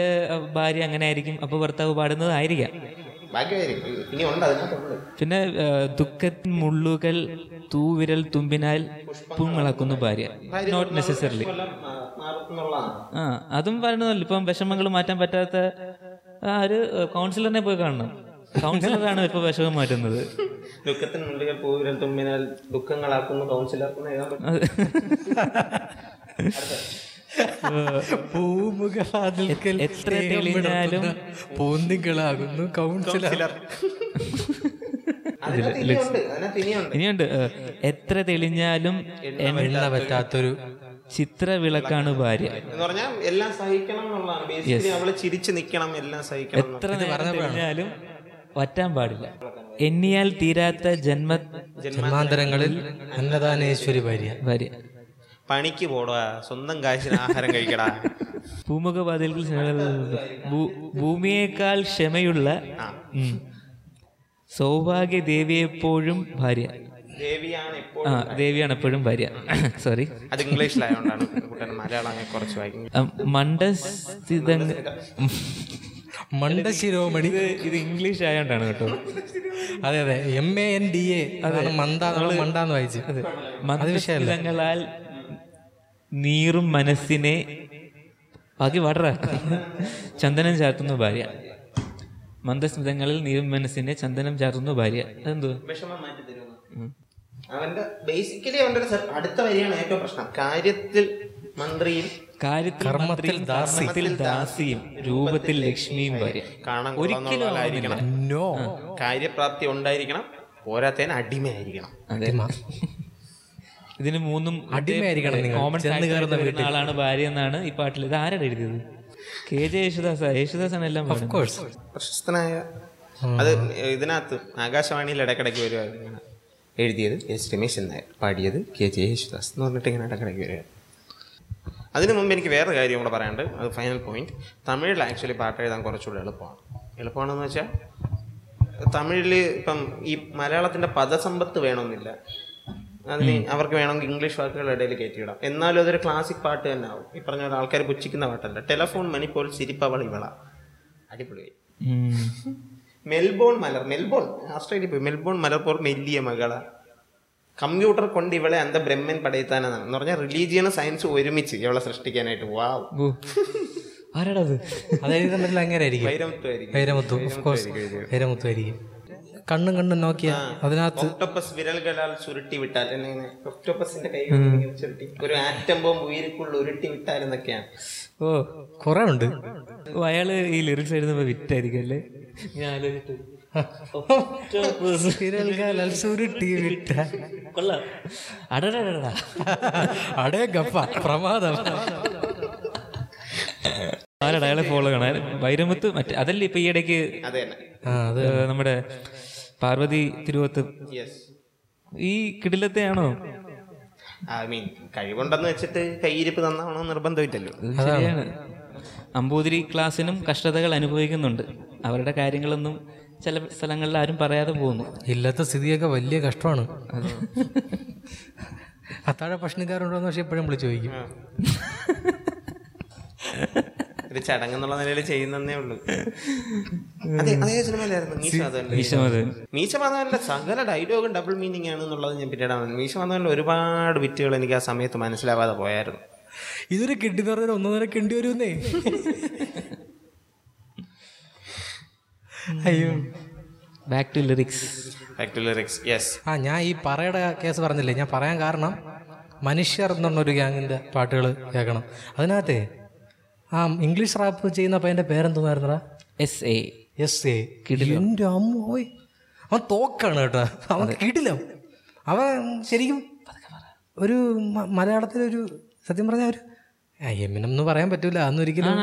S2: ഭാര്യ അങ്ങനെ ആയിരിക്കും. അപ്പൊ ഭർത്താവ് പാടുന്നത് ആയിരിക്കാം
S1: ഭാഗ്യമായിരിക്കും. ഇനി ഉണ്ട് അതിനകത്തുണ്ട്
S2: പിന്നെ ദുഃഖ ദുഃഖത്തിൻ മുള്ളുകൾ തൂവിരൽ തുമ്പിനാൽ പൂങ്ങളാക്കുന്നു ഭാര്യ. നോട്ട് നെസസറിലി ആ അതും പറയുന്നതല്ല. ഇപ്പം വിഷമങ്ങൾ മാറ്റാൻ പറ്റാത്ത ആ ഒരു കൗൺസിലറിനെ പോയി കാണണം. കൗൺസിലറാണ് ഇപ്പൊ വിഷമം മാറ്റുന്നത്.
S1: ദുഃഖത്തിന് പൂവിരൽ ദുഃഖങ്ങളാക്കുന്നു
S3: പൂമുഖവാതിൽക്കൽ
S2: എത്ര തെളിഞ്ഞാലും
S3: പൂന്തികളാകുന്നു കൗൺസിലർ
S1: ഇനിയുണ്ട്
S2: എത്ര തെളിഞ്ഞാലും
S3: എണ്ണ പറ്റാത്തൊരു
S2: ചിത്രവിളക്കാണ് ഭാര്യ.
S1: എന്ന് പറഞ്ഞാൽ എല്ലാം സഹിക്കണം എന്നുള്ളതാണ്. ബേസിക്കലി അവൾ ചിരിച്ചു നിൽക്കണം എല്ലാം സഹിക്കണം
S2: എത്ര നേരം തെളിഞ്ഞാലും വറ്റാൻ പാടില്ല. എണ്ണിയാൽ തീരാത്ത ജന്മ
S3: ജന്മാന്തരങ്ങളിൽ അന്നദാനേശ്വരി ഭാര്യ.
S2: ഭാര്യ.
S1: പണിക്ക് പോടാ സ്വന്തം കാശിന് ആഹാരം കഴിക്കടാ.
S2: ഭൂമുഖവാതിൽ ഭൂമിയേക്കാൾ ക്ഷമയുള്ള ഉം. സൗഭാഗ്യ ദേവിയെപ്പോഴും ഭാര്യ.
S1: ദേവിയാണ്
S2: എപ്പോഴും ഭാര്യ സോറി
S1: അത് ഇംഗ്ലീഷിലായോണ്ടാണ് കൂട്ടൻ മലയാളം കുറച്ച്
S2: ഇത് ഇത് ഇംഗ്ലീഷ് ആയോണ്ടാണ് കേട്ടോ.
S3: അതെ അതെ. M A N D A നമ്മൾ മണ്ടാന്ന് വായിച്ചു.
S2: മന്ദസ്ഥിതങ്ങളാൽ നീറും മനസ്സിനെ ബാക്കി വാടറ ചന്ദനം ചാർത്തുന്നു ഭാര്യ. മന്ദസ്മിതങ്ങളിൽ നീറും മനസ്സിനെ ചന്ദനം ചാർത്തുന്നു ഭാര്യ. അതെന്തോ
S1: അവന്റെ ബേസിക്കലി അവന്റെ അടുത്ത വരിയാണ് ഏറ്റവും പ്രശ്നം. കാര്യത്തിൽ മന്ത്രിയും
S2: കാര്യത്തിൽ
S3: കർമ്മത്തിൽ
S2: ദാസ്യത്തിൽ ദാസിയും. രൂപത്തിൽ ലക്ഷ്മിയും വരെ.
S1: കാണാൻ കൊള്ളാന്നുള്ളവരായിരിക്കണം
S3: നോ
S1: കാര്യപ്രാപ്തി ഉണ്ടായിരിക്കണം. പോരാത്തതിന് അടിമയായിരിക്കണം.
S2: ഇതിന് മൂന്നും
S3: അടിമയായിരിക്കണം നിങ്ങൾ.
S2: കോമൺ
S3: കയറുന്ന
S2: ആളാണ് ഭാര്യ എന്നാണ് ഈ പാട്ടിൽ. ഇത് ആരാണ് എഴുതിയത്? K J Yesudas. യേശുദാസാണ് എല്ലാം
S1: പ്രശസ്തനായ അത് ഇതിനകത്ത് ആകാശവാണിയിൽ ഇടയ്ക്കിടയ്ക്ക് വരുമായിരുന്നു എഴുതിയത് എസ് രമേശൻ നായർ പാടിയത് കെ ജെ യേശുദാസ് എന്ന് പറഞ്ഞിട്ട് ഇങ്ങനെ ഇടക്കിടയ്ക്ക് വരിക അതിനു മുമ്പ് എനിക്ക് വേറെ കാര്യം കൂടെ പറയാണ്ട് അത് ഫൈനൽ പോയിന്റ് തമിഴിൽ ആക്ച്വലി പാട്ട് എഴുതാൻ കുറച്ചുകൂടെ എളുപ്പമാണ്. എളുപ്പമാണെന്ന് വെച്ചാൽ തമിഴിൽ ഇപ്പം ഈ മലയാളത്തിന്റെ പദസമ്പത്ത് വേണമെന്നില്ല. അതിന് അവർക്ക് വേണമെങ്കിൽ ഇംഗ്ലീഷ് വാക്കുകളുടെ ഇടയിൽ കയറ്റിയിടാം. എന്നാലും അതൊരു ക്ലാസിക് പാട്ട് തന്നെ ആവും. ഈ പറഞ്ഞ പോലെ ആൾക്കാർ പുച്ഛിക്കുന്ന പാട്ടല്ല. ടെലഫോൺ മണിപ്പോൾ സിരിപ്പവൾ ഇവള. അടിപൊളിയായി
S2: ഉം.
S1: മെൽബോൺ മലർ മെൽബോൺ ആസ്ട്രേലിയ പോയി. മെൽബോൺ മലർ പോർ മെല്ലിയ മകള. കമ്പ്യൂട്ടർ കൊണ്ട് ഇവളെ അന്ത ബ്രഹ്മൻ പടയത്താനെന്നാണ്. എന്ന് പറഞ്ഞാൽ റിലീജിയനും സയൻസും ഒരുമിച്ച് ഇവളെ സൃഷ്ടിക്കാനായിട്ട്. വാവ്
S2: ആരാടത്? ആരാടാ അത്
S3: അതായത് പറ്റില്ല അങ്ങനെ ആയിരിക്കും.
S1: വൈരമുത്തുമായിരിക്കും
S3: വൈരമുത്തു ഓഫ് കോഴ്സ് വൈരമുത്തു ആയിരിക്കും. കണ്ണും കണ്ണും നോക്കിയ അതിനകത്ത്
S1: ഒക്ടോപ്പസ് വിരലുകളാൽ ചുരുട്ടി വിട്ടാൽ എന്നിങ്ങനെ? ഒക്ടോപ്പസിന്റെ കൈ ചുരുട്ടി. ഒരു ആറ്റം ബോംബ് ഉയരിക്കുള്ള ഉരുട്ടി വിട്ടാൽ എന്നൊക്കെയാണ്
S2: ഓ
S3: കുറെ ഉണ്ട്.
S2: അയാൾ ഈ ലിറിക്സ് എഴുതുമ്പോ വിറ്റായിരിക്കും അല്ലേ? ഞാൻ
S3: അടേ ഗപ്പ പ്രമാദം.
S2: ഫോളോ കാണാൻ വൈരമുത്ത് മറ്റേ അതല്ലേ ഇപ്പൊ ഈ ഇടയ്ക്ക് നമ്മുടെ പാർവതി തിരുവത്ത്
S1: യെസ്
S2: ഈ കിടിലത്തെയാണോ?
S1: ഐ മീൻ കഴിവുണ്ടെന്ന് വെച്ചിട്ട് കൈയിരിപ്പ് തന്നാണോ നിർബന്ധമില്ലല്ലോ.
S2: ശരിയാണ്. അമ്പൂതിരി ക്ലാസ്സിനും കഷ്ടതകൾ അനുഭവിക്കുന്നുണ്ട്. അവരുടെ കാര്യങ്ങളൊന്നും ചില സ്ഥലങ്ങളിൽ ആരും പറയാതെ പോകുന്നു.
S3: ഇല്ലാത്ത സ്ഥിതിയൊക്കെ വലിയ കഷ്ടമാണ്. അത്താഴ ഭക്ഷണക്കാരുണ്ടോന്ന് പക്ഷെ എപ്പോഴും വിളിച്ചു ചോദിക്കും.
S1: ഒരു ചടങ്ങ് എന്നുള്ള നിലയിൽ ചെയ്യുന്നേ ഉള്ളൂ. അതെ അതേ സിനിമയിലായിരുന്നു സകല ഡയലോഗും ഡബിൾ മീനിങ് ആണ് എന്നുള്ളത് ഞാൻ പിന്നീടാണ് മീശ മാധവനിൽ ഒരുപാട് വിറ്റുകൾ എനിക്ക് ആ സമയത്ത് മനസ്സിലാവാതെ പോയായിരുന്നു.
S3: ഇതൊരു കിണ്ടി എന്ന് പറഞ്ഞാൽ ഒന്നൊന്നര കിണ്ടി വരുന്നേ അയ്യോ.
S2: Back to lyrics back to
S1: lyrics yes
S3: ആ ഞാൻ ഈ പറയുടെ കേസ് പറഞ്ഞില്ലേ? ഞാൻ പറയാൻ കാരണം മനുഷ്യർ എന്ന് ഒരു ഗ്യാങ്ങിന്റെ പാട്ടുകൾ കേൾക്കണം. അതിനകത്തെ ആ ഇംഗ്ലീഷ് റാപ്പ് ചെയ്യുന്ന പയ്യന്റെ പേരെന്തുമായിരുന്നടാ?
S2: എസ് എ
S3: എസ് എ എന്റെ അമ്മോയ് അവൻ തോക്കാണ് കേട്ടോ. അവൻ കിടിലം. അവൻ ശരിക്കും ഒരു മലയാളത്തിലൊരു സത്യം പറഞ്ഞ ഒരു എമിനം എന്ന് പറയാൻ പറ്റൂല. അന്നൊരിക്കലും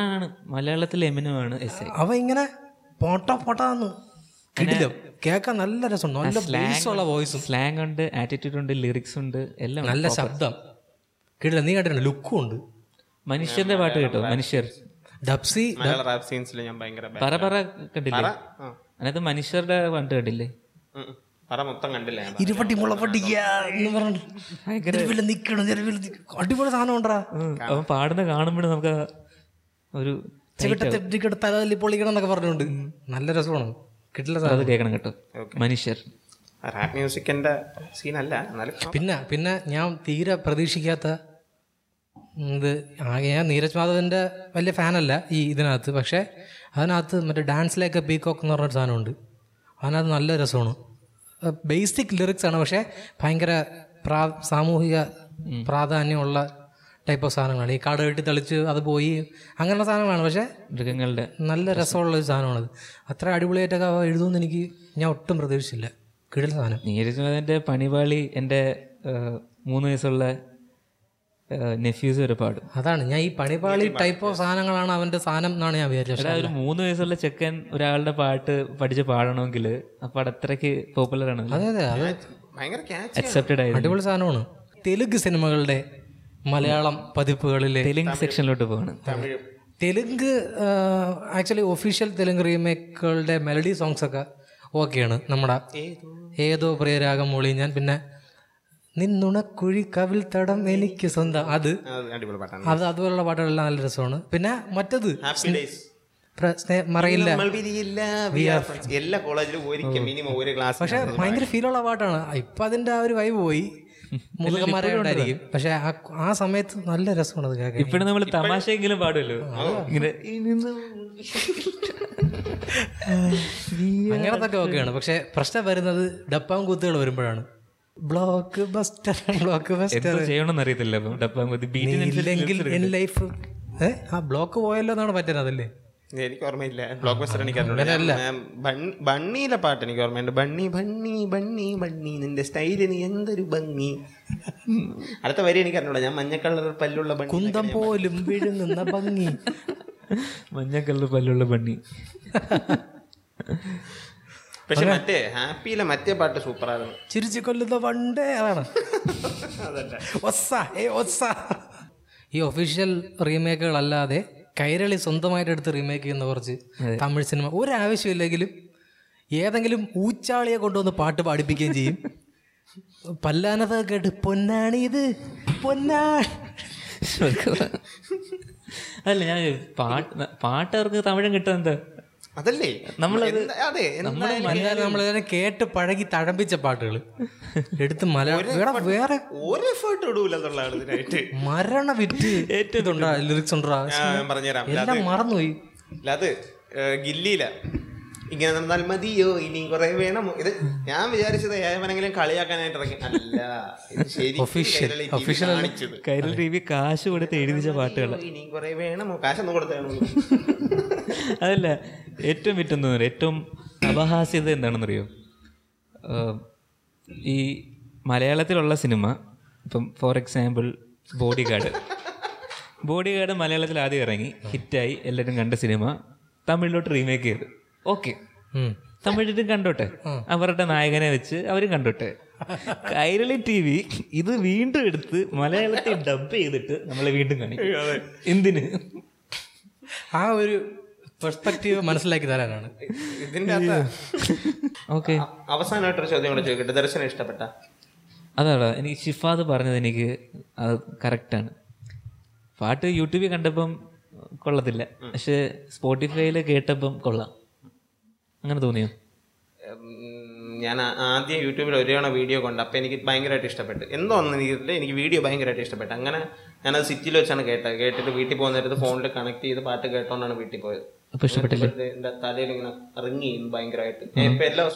S2: മലയാളത്തിൽ എമിനമാണ് എസ് എ
S3: അവ ഇങ്ങനെ പോട്ട പോട്ടാന്ന് കിടിലം. കേൾക്കാൻ നല്ല രസമുണ്ട്. നല്ല സ്ലാങ്സ് ഉള്ള വോയിസും
S2: സ്ലാങ് ഉണ്ട് ആറ്റിറ്റ്യൂഡ് ഉണ്ട് ലിറിക്സ് ഉണ്ട് എല്ലാം
S3: നല്ല ശബ്ദം. കിടിലം. നീ കണ്ടിട്ടുണ്ട് ലുക്കും ഉണ്ട്.
S2: മനുഷ്യരുടെ പാട്ട് കേട്ടോ മനുഷ്യർ.
S3: ഡബ്സി
S1: മലയാള റാപ്പ് സീൻസിൽ ഞാൻ ഭയങ്കര.
S2: പറ പറ കണ്ടില്ലേ. അതിനകത്ത് മനുഷ്യരുടെ പാട്ട്
S1: ഉം. പറ മൊത്തം കണ്ടില്ല
S3: ഇരുപട്ടി മുളപ്പട്ടി എന്ന് പറഞ്ഞു നിലവിൽ നിക്കണം അടിപൊളി സാധനം ഉണ്ടാ
S2: അവൻ പാടുന്ന കാണുമ്പോഴും നമുക്ക് ഒരു
S3: തലതല്ലി പൊളിക്കണം എന്നൊക്കെ പറഞ്ഞുകൊണ്ട്. നല്ല രസമാണ്. കിട്ടില്ല സാധനം.
S2: കേൾക്കണം കേട്ടോ. മനുഷ്യർ.
S1: റാപ്പ് മ്യൂസിക്കിന്റെ സീനല്ല
S3: പിന്നെ പിന്നെ ഞാൻ തീരെ പ്രതീക്ഷിക്കാത്ത ഇത് ആകെ ഞാൻ നീരജ് മാധവന്റെ വലിയ ഫാനല്ല ഈ ഇതിനകത്ത്. പക്ഷേ അതിനകത്ത് മറ്റേ ഡാൻസിലേക്ക് പീകോക്ക് എന്ന് പറഞ്ഞൊരു സാധനമുണ്ട്. അതിനകത്ത് നല്ല രസമാണ്. ബേസിക് ലിറിക്സ് ആണ്. പക്ഷേ ഭയങ്കര പ്രാ സാമൂഹിക പ്രാധാന്യമുള്ള ടൈപ്പ് ഓഫ് സാധനങ്ങളാണ്. ഈ കാട് കെട്ടി തെളിച്ച് അത് പോയി അങ്ങനെയുള്ള സാധനങ്ങളാണ്. പക്ഷേ
S2: മൃഗങ്ങളുടെ
S3: നല്ല രസമുള്ള ഒരു സാധനമാണത്. അത്ര അടിപൊളിയായിട്ടൊക്കെ അവ എഴുതുമെന്ന് എനിക്ക് ഞാൻ ഒട്ടും പ്രതീക്ഷിച്ചില്ല. കിടൽ സാധനം.
S2: നീരജ് മാധവന്റെ പണിപാളി എന്റെ മൂന്ന് വയസ്സുള്ള നെഫ്യൂസ് വരെ പാടും.
S3: അതാണ്. ഞാൻ ഈ പണിപാളി ടൈപ്പ് ഓഫ് സാധനങ്ങളാണ് അവന്റെ സാധനം എന്നാണ് ഞാൻ വിചാരിച്ചത്.
S2: ഒരു മൂന്ന് വയസ്സുള്ള ചെക്കൻ ഒരാളുടെ പാട്ട് പഠിച്ച് പാടണമെങ്കിൽ അപ്പൊ അത്രയ്ക്ക് പോപ്പുലർ ആണ്
S3: അതെ അതെ. അത്
S2: അക്സെപ്റ്റഡ് ആയിരുന്നു.
S3: അടിപൊളി സാധനമാണ്. തെലുങ്ക് സിനിമകളുടെ മലയാളം പതിപ്പുകളിലെ
S2: തെലുങ്ക് സെക്ഷനിലോട്ട് പോകണം
S3: തെലുങ്ക് ആക്ച്വലി ഒഫീഷ്യൽ തെലുങ്ക് റീമേക്കുകളുടെ മെലഡി സോങ്സ് ഒക്കെ ഓക്കെയാണ് നമ്മുടെ ഏതോ പ്രിയരാഗം മോളി ഞാൻ പിന്നെ നിന്നുണക്കുഴി കവിൽ തടം എനിക്ക് സ്വന്തം. അത്
S1: അത് അടിപൊളി പാട്ടാണ്.
S3: അത് അതുപോലുള്ള പാട്ടുകളെല്ലാം നല്ല രസമാണ്. പിന്നെ മറ്റത്
S1: we എല്ലാ കോളേജിലും ഒരിക്കൽ മിനിമം ഒരു ക്ലാസ്
S3: പക്ഷെ ഭയങ്കര ഫീലുള്ള പാട്ടാണ്. ഇപ്പൊ അതിന്റെ ആ ഒരു വൈബ് പോയി. മുതുകന്മാരെ ഉണ്ടായിരിക്കും പക്ഷെ ആ സമയത്ത് നല്ല രസമാണ് അത് കേൾക്കാൻ.
S2: ഇപ്പോഴും നമ്മൾ തമാശയെങ്കിലും പാടുമല്ലോ? ഇങ്ങനെ
S3: അങ്ങനത്തെ ഓക്കെയാണ്. പക്ഷെ പ്രശ്നം വരുന്നത് ഡപ്പാം കൂത്തുകൾ വരുമ്പോഴാണ്. ബ്ലോക്ക് ബസ്റ്റർ ബ്ലോക്ക് ബസ്റ്റർ
S2: എന്തോ ചെയ്യണമെന്ന് അറിയത്തില്ല.
S3: ഇല്ലെങ്കിൽ എൻ ലൈഫ് ഏ? ആ ബ്ലോക്ക് പോയല്ലോ എന്നാണ് പറ്റുന്നത് അതല്ലേ
S1: എനിക്ക് ഓർമ്മയില്ല. ബ്ലോക്ക് ബസ്റ്റർ എനിക്ക് അറിഞ്ഞൂടാ. ഞാൻ ബണ്ണിയിലെ പാട്ട് എനിക്ക് ഓർമ്മയുണ്ട്. ബണ്ണി ബണ്ണി ബണ്ണി ബണ്ണി നിന്റെ സ്റ്റൈലിന് എന്തൊരു ഭംഗി. അടുത്ത വരി എനിക്ക് അറിഞ്ഞൂടാ. ഞാൻ മഞ്ഞ കളർ പല്ലുള്ള ബണ്ണി
S3: കുന്തം പോലും വിഴുങ്ങുന്ന ഭംഗി.
S2: മഞ്ഞക്കല്ല് പല്ലുള്ള പണി
S1: പക്ഷെ മറ്റേ ഹാപ്പിയിലെ മറ്റേ പാട്ട് സൂപ്പറായിരുന്നു.
S3: ചിരിച്ചു കൊല്ലുന്ന പണ്ടേ അതാണ്. ഈ ഒഫീഷ്യൽ റീമേക്കുകളല്ലാതെ കൈരളി സ്വന്തമായിട്ട് എടുത്ത് റീമേക്ക് ചെയ്യുന്ന കുറച്ച് തമിഴ് സിനിമ. ഒരു ആവശ്യമില്ലെങ്കിലും ഏതെങ്കിലും ഊച്ചാളിയെ കൊണ്ടുവന്ന് പാട്ട് പാടിപ്പിക്കുകയും ചെയ്യും. പല്ലാനത കേട്ട് പൊന്നാണി പൊന്നാ
S2: അല്ല ഞാൻ പാട്ട് പാട്ടവർക്ക് തമിഴും കിട്ടും എന്താ?
S1: അതല്ലേ? നമ്മൾ അതെ
S3: മലയാളം നമ്മളിതിനെ കേട്ട് പഴകി തഴമ്പിച്ച പാട്ടുകൾ. എടുത്ത് മലയാളം വേറെ
S1: ഒരു എഫേർട്ട് ഇടൂല എന്നുള്ളതാണ്
S3: മരണ വിറ്റ് ഏറ്റതുണ്ടാ ലിറിക്സ് ഉണ്ടാ?
S1: പറഞ്ഞുതരാം.
S3: എല്ലാം മറന്നുപോയി.
S1: അത് ഗില്ലിയില. ഇങ്ങനെ നടന്നാൽ മതിയോ? ഇനി കുറെ വേണമോ ഇത് ഞാൻ വിചാരിച്ചത് ഏവനെങ്കിലും കളിയാക്കാനായിട്ട് ഇറങ്ങി. അല്ല. കൈരളി
S2: ടി വി കാശ് കൊടുത്ത് എഴുതിച്ച പാട്ടുകൾ
S1: ഇനി കുറെ വേണമോ കാശൊന്നും കൊടുത്തേണോ
S2: അതല്ല ഏറ്റവും വിറ്റെന്ന് ഏറ്റവും അപഹാസ്യത എന്താണെന്നറിയോ? ഈ മലയാളത്തിലുള്ള സിനിമ ഇപ്പം for example body guard body guard മലയാളത്തിൽ ആദ്യം ഇറങ്ങി ഹിറ്റായി എല്ലാവരും കണ്ട സിനിമ തമിഴിലോട്ട് റീമേക്ക് ചെയ്ത്. ഓക്കെ. തമിഴിലും കണ്ടോട്ടെ. അവരുടെ നായകനെ വെച്ച് അവരും കണ്ടോട്ടെ. കൈരളി ടി വി ഇത് വീണ്ടും എടുത്ത് മലയാളത്തിൽ ഡബ് ചെയ്തിട്ട് നമ്മളെ വീണ്ടും കാണിക്കും എന്തിന്?
S3: ആ ഒരു പെർസ്പെക്റ്റീവ് മനസ്സിലാക്കി തരാനാണ്.
S1: ഇതിന്റെ
S2: ഓക്കെ.
S1: അവസാനമായിട്ടൊരു ചോദ്യം കൂടെ ചോദിക്കട്ടെ. ദർശനം ഇഷ്ടപ്പെട്ട?
S2: അതാണ് എനിക്ക് ഷിഫാദ് പറഞ്ഞത് എനിക്ക് അത് കറക്റ്റാണ് പാട്ട് യൂട്യൂബിൽ കണ്ടപ്പം കൊള്ളത്തില്ല. പക്ഷെ സ്പോട്ടിഫൈയിൽ കേട്ടപ്പം കൊള്ളാം. അങ്ങനെ തോന്നിയോ?
S1: ഞാൻ ആദ്യം യൂട്യൂബിൽ ഒരു തവണ വീഡിയോ കൊണ്ട്. അപ്പം എനിക്ക് ഭയങ്കരമായിട്ട് ഇഷ്ടപ്പെട്ടു. എന്തോ ഒന്നും എനിക്കില്ല എനിക്ക് വീഡിയോ ഭയങ്കരമായിട്ട് ഇഷ്ടപ്പെട്ടു. അങ്ങനെ ഞാനത് സിറ്റിയിൽ വെച്ചാണ് കേട്ടത്. കേട്ടിട്ട് വീട്ടിൽ പോകുന്ന നേരത്ത് ഫോണിൽ കണക്ട് ചെയ്ത് പാട്ട് കേട്ടോണ്ടാണ് വീട്ടിൽ പോയത്.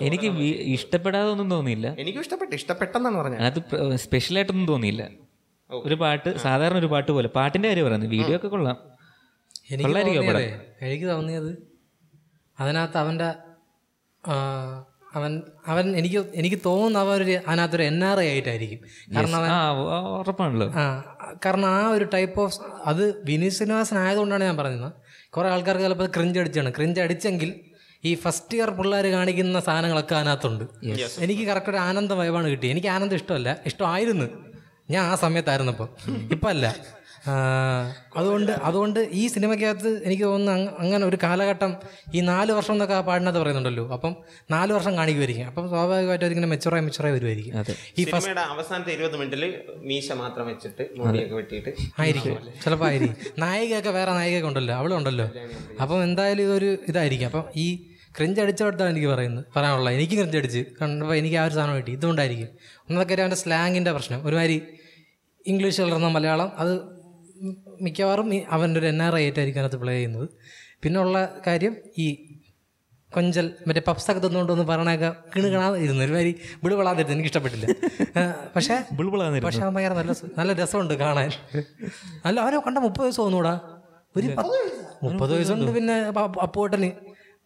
S2: എനിക്ക് ഇഷ്ടപ്പെടാതെ ഒന്നും തോന്നിയില്ല.
S1: എനിക്കും ഇഷ്ടപ്പെട്ടു. ഇഷ്ടപ്പെട്ടെന്നാണ് പറഞ്ഞത്.
S2: അത് സ്പെഷ്യൽ ആയിട്ടൊന്നും തോന്നിയില്ല. ഒരു പാട്ട് സാധാരണ ഒരു പാട്ട് പോലെ. പാട്ടിന്റെ കാര്യം പറയുന്നത് വീഡിയോ ഒക്കെ കൊള്ളാം.
S3: എനിക്ക് തോന്നിയതേ അതിനകത്ത് അവന്റെ ആ, അവൻ അവൻ എനിക്ക് എനിക്ക് തോന്നുന്നു അവൻ ഒരു അതിനകത്തൊരു എൻ ആർ ഐ ആയിട്ടായിരിക്കും. കാരണം അവൻ
S2: ഉറപ്പാണല്ലോ.
S3: ആ കാരണം ആ ഒരു ടൈപ്പ് ഓഫ് അത് വിനീത് ശ്രീനിവാസൻ ആയതുകൊണ്ടാണ് ഞാൻ പറഞ്ഞത് കുറേ ആൾക്കാർക്ക് ചിലപ്പോൾ ക്രിഞ്ച് അടിച്ചാണ്. ക്രിഞ്ച് അടിച്ചെങ്കിൽ ഈ ഫസ്റ്റ് ഇയർ പിള്ളേർ കാണിക്കുന്ന സാധനങ്ങളൊക്കെ അതിനകത്തുണ്ട്. എനിക്ക് കറക്റ്റ് ഒരു ആനന്ദ വൈബാണ് കിട്ടി എനിക്ക് ആനന്ദം ഇഷ്ടമല്ല. ഇഷ്ടമായിരുന്നു. ഞാൻ ആ സമയത്തായിരുന്നപ്പോൾ. ഇപ്പം അല്ല അതുകൊണ്ട് അതുകൊണ്ട് ഈ സിനിമയ്ക്കകത്ത് എനിക്ക് തോന്നുന്നു അങ്ങനെ ഒരു കാലഘട്ടം ഈ നാല് വർഷം എന്നൊക്കെ ആ പാടിനകത്ത് പറയുന്നുണ്ടല്ലോ. അപ്പം നാല് വർഷം കാണിക്കുമായിരിക്കും. അപ്പം സ്വാഭാവികമായിട്ടും അതിങ്ങനെ മെച്ചുറായി മെച്ചുറായി വരുമായിരിക്കും. ഈ
S1: ഫസ്റ്റ് അവസാനത്തെ ഇരുപത് മിനിറ്റിൽ മീശ മാത്രം വെച്ചിട്ട് മുടിയൊക്കെ വെട്ടിയിട്ട്
S3: ആയിരിക്കും. ചിലപ്പോൾ ആയിരിക്കും. നായികയൊക്കെ വേറെ നായികയൊക്കെ ഉണ്ടല്ലോ. അവളുണ്ടല്ലോ അപ്പം എന്തായാലും ഇതൊരു ഇതായിരിക്കും. അപ്പം ഈ ക്രിഞ്ച് അടിച്ചവിടുത്താണ് എനിക്ക് പറയുന്നത് പറയാനുള്ളത്. എനിക്ക് ക്രിഞ്ച് അടിച്ച്. കണ്ടപ്പോൾ എനിക്ക് ആ ഒരു സാധനം കിട്ടി. ഇതുകൊണ്ടായിരിക്കും. ഒന്നൊക്കെ അവന്റെ സ്ലാങ്ങിന്റെ പ്രശ്നം. ഒരുമാതിരി ഇംഗ്ലീഷ് കലർന്ന മലയാളം അത് മിക്കവാറും അവന്റെ ഒരു എൻ ആർ ഐ ആയിട്ടായിരിക്കും അതിനകത്ത് പ്ലേ ചെയ്യുന്നത്. പിന്നെ ഉള്ള കാര്യം ഈ കൊഞ്ചൽ മറ്റേ പപ്സൊക്കെ തന്നുകൊണ്ടൊന്ന് പറയണൊക്കെ കിണുകിണാതെ ഇരുന്നു ഒരുമാതിരി വിടുവിളാതിരുന്നു എനിക്ക് ഇഷ്ടപ്പെട്ടില്ല. പക്ഷേ പക്ഷേ
S2: ബുൾബുളാന്നിരുന്നു
S3: പക്ഷേ അവൻ ഭയങ്കര നല്ല നല്ല രസമുണ്ട് കാണാൻ. അല്ല അവനെ കണ്ട മുപ്പത് വയസ്സ് തോന്നൂടാ ഒരു മുപ്പത് വയസ്സുണ്ട് പിന്നെ അപ്പ- അപ്പുവേട്ടന്.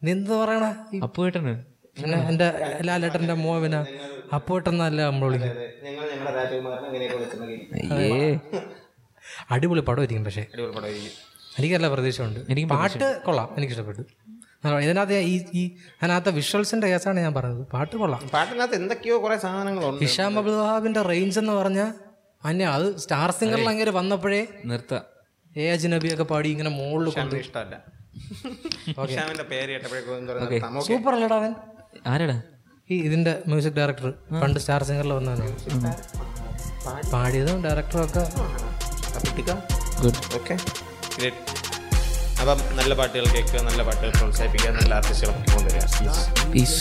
S3: നീ എന്ത് പറയണ?
S2: അപ്പുവേട്ടന്?
S3: പിന്നെ എന്റെ ലാലേട്ടന്റെ മോവിന. നല്ല നമ്മൾ വിളിക്കും അടിപൊളി പടമായിരിക്കും പക്ഷേ.
S1: അടിപൊളി പടമായിരിക്കും
S3: എനിക്കല്ല പ്രതീക്ഷയുണ്ട്.
S2: എനിക്ക്
S3: പാട്ട് കൊള്ളാം എനിക്ക് ഇഷ്ടപ്പെട്ടു. ഇതിനകത്ത് ഈ ഈ അതിനകത്ത് വിഷ്വൽസിന്റെ കേസാണ് ഞാൻ പറഞ്ഞത്. പാട്ട് കൊള്ളാം.
S1: പാട്ടിനകത്ത് എന്തൊക്കെയോ കുറെ സാധനങ്ങളുണ്ട്.
S3: ഹിഷാം അബ്ദുൽ വഹാബിന്റെ റേഞ്ച് എന്ന് പറഞ്ഞാൽ അന്യ അത് സ്റ്റാർ സിംഗറിൽ അങ്ങനെ വന്നപ്പോഴേ
S2: നിർത്താം.
S3: എ അജിനബിയൊക്കെ പാടി ഇങ്ങനെ മുകളിൽ കൊണ്ട്
S1: ഹിഷാമിന് ഇഷ്ടമല്ല
S3: സൂപ്പർ അല്ലടാ അവൻ.
S2: ആരടാ?
S3: ഈ ഇതിന്റെ മ്യൂസിക് ഡയറക്ടർ പണ്ട് സ്റ്റാർ സിംഗറിൽ വന്നതാണ് പാടിയതും ഡയറക്ടറും ഒക്കെ
S2: ഗുഡ്
S1: ഓക്കെ അപ്പം നല്ല പാട്ടുകൾ കേൾക്കുക നല്ല പാട്ടുകൾ പ്രോത്സാഹിപ്പിക്കുക നല്ല ആർട്ടിസ്റ്റുകളൊക്കെ കൊണ്ടുവരിക.
S2: പീസ്